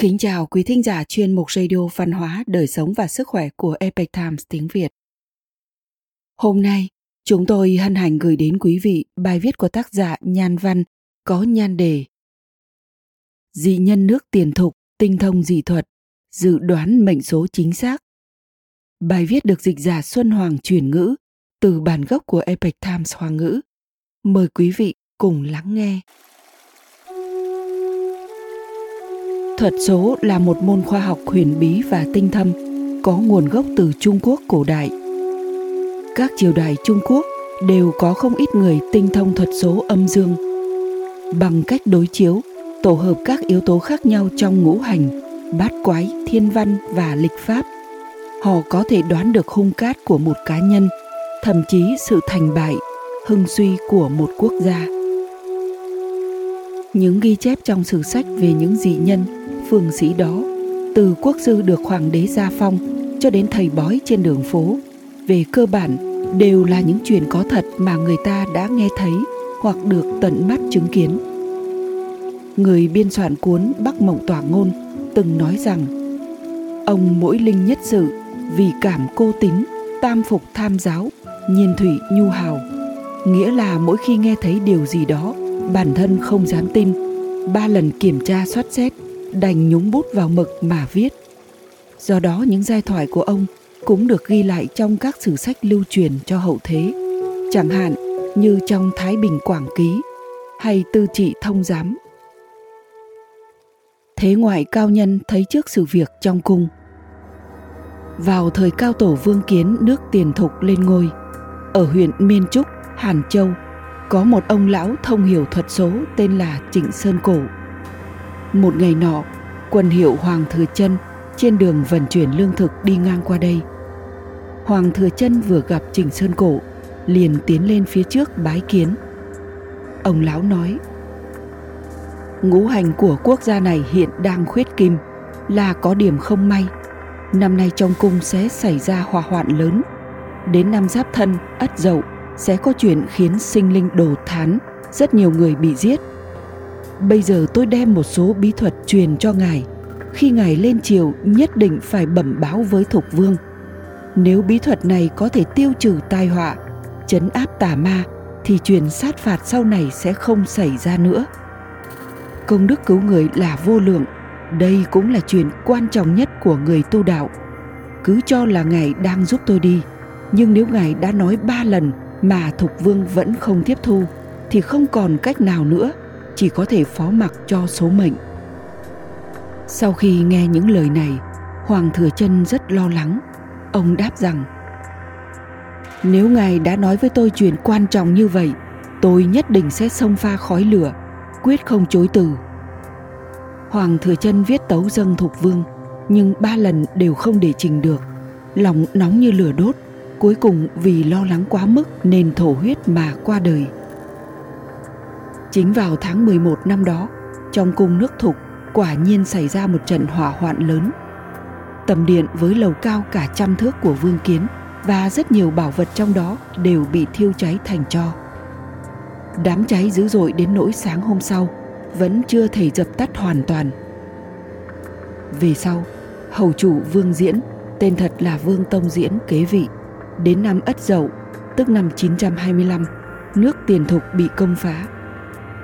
Kính chào quý thính giả chuyên mục radio văn hóa, đời sống và sức khỏe của Epic Times tiếng Việt. Hôm nay, chúng tôi hân hạnh gửi đến quý vị bài viết của tác giả Nhan Văn có nhan đề Dị nhân nước tiền thục, tinh thông dị thuật, dự đoán mệnh số chính xác. Bài viết được dịch giả Xuân Hoàng chuyển ngữ từ bản gốc của Epic Times Hoa ngữ. Mời quý vị cùng lắng nghe. Thuật số là một môn khoa học huyền bí và tinh thâm, có nguồn gốc từ Trung Quốc cổ đại. Các triều đại Trung Quốc đều có không ít người tinh thông thuật số âm dương. Bằng cách đối chiếu, tổ hợp các yếu tố khác nhau trong ngũ hành, bát quái, thiên văn và lịch pháp, họ có thể đoán được hung cát của một cá nhân, thậm chí sự thành bại, hưng suy của một quốc gia. Những ghi chép trong sử sách về những dị nhân phương sĩ đó. Từ quốc sư được hoàng đế gia phong cho đến thầy bói trên đường phố, về cơ bản đều là những chuyện có thật mà người ta đã nghe thấy hoặc được tận mắt chứng kiến. Người biên soạn cuốn bắc mộng tỏa ngôn từng nói rằng, ông mỗi linh nhất sự vì cảm cô tín, tam phục tham giáo, nhiên thủy nhu hào. Nghĩa là mỗi khi nghe thấy điều gì đó, bản thân không dám tin. Ba lần kiểm tra soát xét đành nhúng bút vào mực mà viết. Do đó những giai thoại của ông cũng được ghi lại trong các sử sách lưu truyền cho hậu thế, chẳng hạn như trong Thái Bình Quảng Ký hay Tư Trị Thông Giám. Thế ngoại cao nhân thấy trước sự việc trong cung. Vào thời cao tổ Vương Kiến nước Tiền Thục lên ngôi, ở huyện Miên Trúc, Hàn Châu, có một ông lão thông hiểu thuật số tên là Trịnh Sơn Cổ một ngày nọ, quân hiệu Hoàng Thừa Chân trên đường vận chuyển lương thực đi ngang qua đây. Hoàng Thừa Chân vừa gặp Trình Sơn Cổ, liền tiến lên phía trước bái kiến. Ông lão nói: Ngũ hành của quốc gia này hiện đang khuyết kim, là có điểm không may. Năm nay trong cung sẽ xảy ra hỏa hoạn lớn. Đến năm Giáp Thân, Ất Dậu sẽ có chuyện khiến sinh linh đồ thán, rất nhiều người bị giết bây giờ tôi đem một số bí thuật truyền cho ngài. Khi ngài lên triều, nhất định phải bẩm báo với thục vương. Nếu bí thuật này có thể tiêu trừ tai họa, chấn áp tà ma, thì truyền sát phạt sau này sẽ không xảy ra nữa. Công đức cứu người là vô lượng. Đây cũng là chuyện quan trọng nhất của người tu đạo. Cứ cho là ngài đang giúp tôi đi. Nhưng nếu ngài đã nói ba lần mà thục vương vẫn không tiếp thu, thì không còn cách nào nữa chỉ có thể phó mặc cho số mệnh. Sau khi nghe những lời này, hoàng thừa chân rất lo lắng. Ông đáp rằng, nếu ngài đã nói với tôi chuyện quan trọng như vậy, tôi nhất định sẽ xông pha khói lửa, quyết không chối từ. Hoàng thừa chân viết tấu dâng thục vương, nhưng ba lần đều không để trình được. Lòng nóng như lửa đốt, cuối cùng vì lo lắng quá mức nên thổ huyết mà qua đời. Chính vào tháng 11 năm đó, trong cung nước thục quả nhiên xảy ra một trận hỏa hoạn lớn. Tầm điện với lầu cao cả trăm thước của Vương Kiến và rất nhiều bảo vật trong đó đều bị thiêu cháy thành tro. Đám cháy dữ dội đến nỗi sáng hôm sau vẫn chưa thể dập tắt hoàn toàn. Về sau, hầu chủ Vương Diễn, tên thật là Vương Tông Diễn kế vị, đến năm Ất Dậu, tức năm 925, nước Tiền Thục bị công phá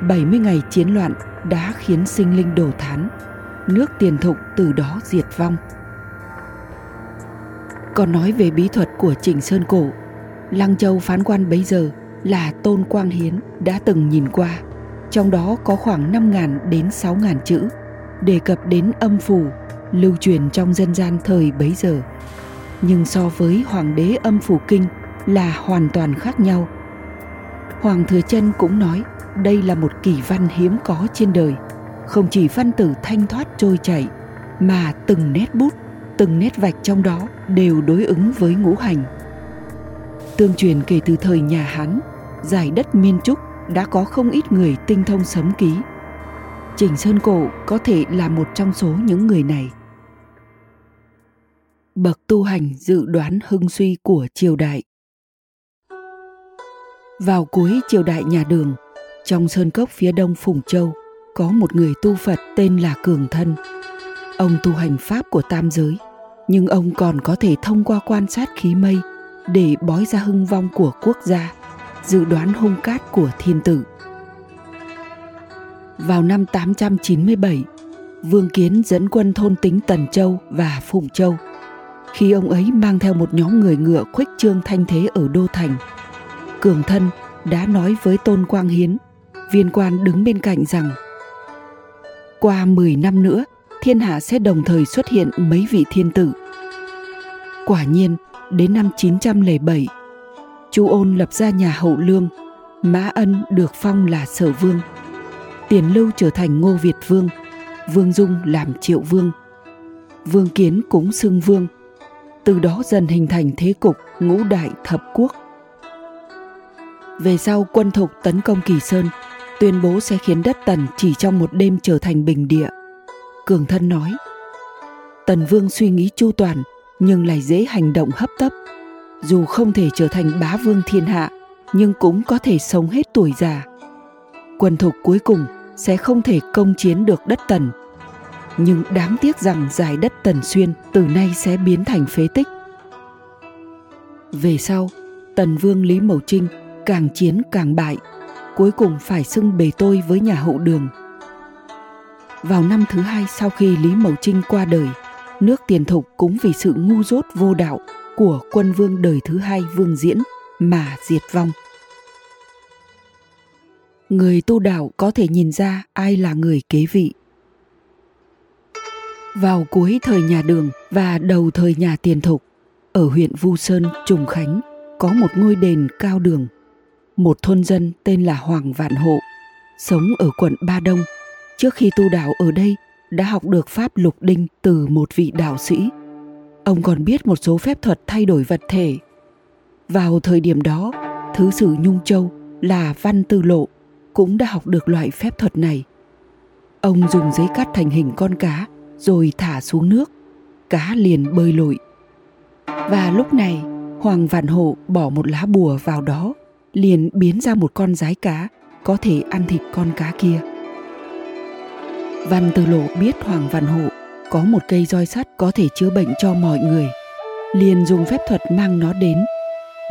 70 ngày chiến loạn đã khiến sinh linh đổ thán, nước tiền thục từ đó diệt vong. Còn nói về bí thuật của Trịnh Sơn Cổ, Lăng Châu phán quan bấy giờ là Tôn Quang Hiến đã từng nhìn qua, trong đó có khoảng 5.000 đến 6.000 chữ đề cập đến âm phủ lưu truyền trong dân gian thời bấy giờ. Nhưng so với Hoàng đế âm phủ kinh là hoàn toàn khác nhau. Hoàng Thừa Chân cũng nói đây là một kỳ văn hiếm có trên đời. Không chỉ văn tử thanh thoát trôi chảy, mà từng nét bút, từng nét vạch trong đó đều đối ứng với ngũ hành. Tương truyền kể từ thời nhà hán, giải đất miên trúc đã có không ít người tinh thông sấm ký. Trình sơn cổ có thể là một trong số những người này. Bậc tu hành dự đoán hưng suy của triều đại. Vào cuối triều đại nhà đường trong sơn cốc phía đông Phùng Châu có một người tu Phật tên là Cường Thân. ông tu hành pháp của tam giới nhưng ông còn có thể thông qua quan sát khí mây để bói ra hưng vong của quốc gia dự đoán hung cát của thiên tử vào năm 897, Vương Kiến dẫn quân thôn tính Tần Châu và Phụng Châu. Khi ông ấy mang theo một nhóm người ngựa khuếch trương thanh thế ở Đô Thành, Cường Thân đã nói với Tôn Quang Hiến, viên quan đứng bên cạnh rằng qua 10 năm nữa, thiên hạ sẽ đồng thời xuất hiện mấy vị thiên tử. Quả nhiên, đến năm 907, Chu Ôn lập ra nhà Hậu Lương, Mã Ân được phong là Sở Vương – Tiền Lưu trở thành Ngô Việt Vương, Vương Dung làm Triệu Vương. Vương Kiến cũng xưng vương. Từ đó dần hình thành thế cục ngũ đại thập quốc. Về sau quân thục tấn công Kỳ Sơn, tuyên bố sẽ khiến đất Tần chỉ trong một đêm trở thành bình địa. Cường thân nói, Tần Vương suy nghĩ chu toàn nhưng lại dễ hành động hấp tấp. Dù không thể trở thành bá vương thiên hạ, nhưng cũng có thể sống hết tuổi già quân thục cuối cùng sẽ không thể công chiến được đất tần nhưng đáng tiếc rằng giải đất tần xuyên từ nay sẽ biến thành phế tích về sau tần vương lý mậu trinh càng chiến càng bại cuối cùng phải xưng bề tôi với nhà hậu đường. Vào năm thứ hai sau khi lý mậu trinh qua đời, nước tiền thục cũng vì sự ngu dốt vô đạo của quân vương đời thứ hai vương diễn mà diệt vong. Người tu đạo có thể nhìn ra ai là người kế vị. Vào cuối thời nhà đường và đầu thời nhà tiền thục, ở huyện vu sơn, trùng khánh, có một ngôi đền cao đường một thôn dân tên là hoàng vạn hộ sống ở quận ba đông trước khi tu đạo ở đây đã học được pháp lục đinh từ một vị đạo sĩ ông còn biết một số phép thuật thay đổi vật thể vào thời điểm đó thứ sử nhung châu là văn tư lộ cũng đã học được loại phép thuật này. Ông dùng giấy cắt thành hình con cá rồi thả xuống nước. Cá liền bơi lội. Và lúc này, Hoàng Vạn Hộ bỏ một lá bùa vào đó, liền biến ra một con rái cá có thể ăn thịt con cá kia. Văn từ Lộ biết Hoàng Văn Hộ có một cây roi sắt có thể chữa bệnh cho mọi người, liền dùng phép thuật mang nó đến.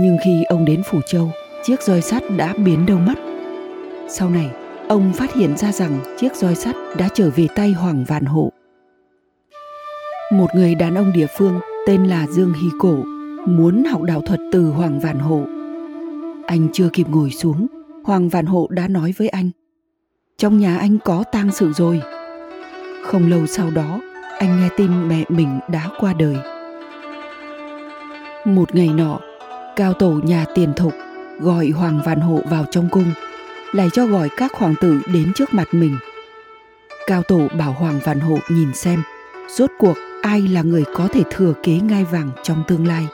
Nhưng khi ông đến Phủ Châu, chiếc roi sắt đã biến đâu mất. Sau này, ông phát hiện ra rằng chiếc roi sắt đã trở về tay Hoàng Vạn Hộ. Một người đàn ông địa phương tên là Dương Hy Cổ muốn học đạo thuật từ Hoàng Vạn Hộ. Anh chưa kịp ngồi xuống, Hoàng Vạn Hộ đã nói với anh Trong nhà anh có tang sự rồi. Không lâu sau đó, anh nghe tin mẹ mình đã qua đời. Một ngày nọ, cao tổ nhà tiền thục gọi Hoàng Vạn Hộ vào trong cung lại cho gọi các hoàng tử đến trước mặt mình. Cao tổ bảo Hoàng Văn Hộ nhìn xem, rốt cuộc ai là người có thể thừa kế ngai vàng trong tương lai.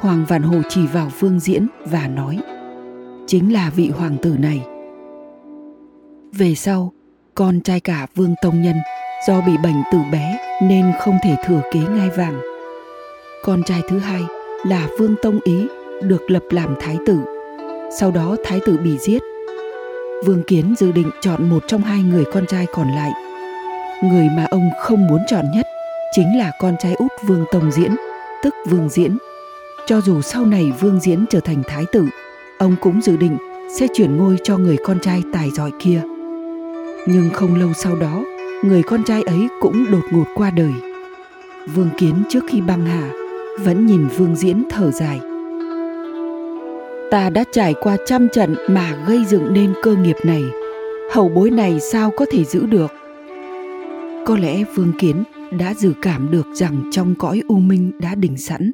Hoàng Vạn Hồ chỉ vào Vương Diễn và nói, chính là vị hoàng tử này. Về sau, con trai cả Vương Tông Nhân do bị bệnh từ bé nên không thể thừa kế ngai vàng. Con trai thứ hai là Vương Tông Ý được lập làm thái tử. Sau đó thái tử bị giết Vương Kiến dự định chọn một trong hai người con trai còn lại. Người mà ông không muốn chọn nhất chính là con trai út Vương Tông Diễn, tức Vương Diễn. Cho dù sau này Vương Diễn trở thành thái tử, ông cũng dự định sẽ chuyển ngôi cho người con trai tài giỏi kia. Nhưng không lâu sau đó, người con trai ấy cũng đột ngột qua đời. Vương Kiến trước khi băng hà vẫn nhìn Vương Diễn thở dài ta đã trải qua trăm trận mà gây dựng nên cơ nghiệp này hậu bối này sao có thể giữ được có lẽ vương kiến đã dự cảm được rằng trong cõi u minh đã đỉnh sẵn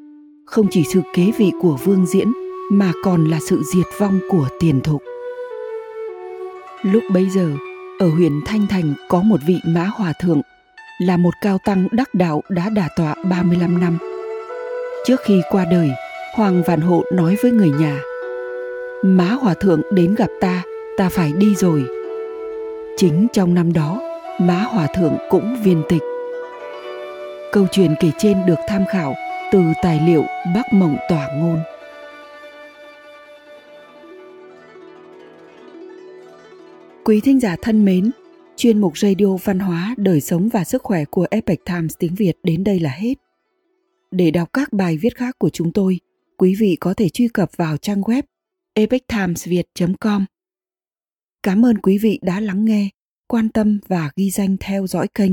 không chỉ sự kế vị của vương diễn mà còn là sự diệt vong của tiền thục. Lúc bấy giờ ở huyện thanh thành có một vị mã hòa thượng là một cao tăng đắc đạo đã đả tọa 35 năm. Trước khi qua đời, Hoàng Vạn Hộ nói với người nhà – má hòa thượng đến gặp ta ta phải đi rồi. Chính trong năm đó má hòa thượng cũng viên tịch. Câu chuyện kể trên được tham khảo từ tài liệu bắc mộng tỏa ngôn quý thính giả thân mến Chuyên mục radio văn hóa, đời sống và sức khỏe của Epoch Times tiếng Việt đến đây là hết. Để đọc các bài viết khác của chúng tôi, quý vị có thể truy cập vào trang web epochtimesviet.com. Cảm ơn quý vị đã lắng nghe, quan tâm và ghi danh theo dõi kênh.